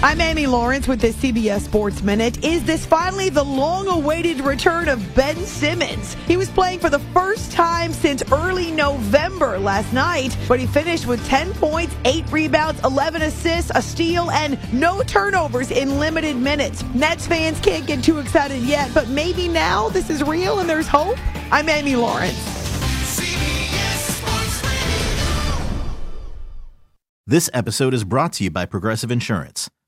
I'm Amy Lawrence with the CBS Sports Minute. Is this finally the long awaited return of Ben Simmons? He was playing for the first time since early November last night, but he finished with 10 points, 8 rebounds, 11 assists, a steal, and no turnovers in limited minutes. Nets fans can't get too excited yet, but maybe now this is real and there's hope? I'm Amy Lawrence. This episode is brought to you by Progressive Insurance.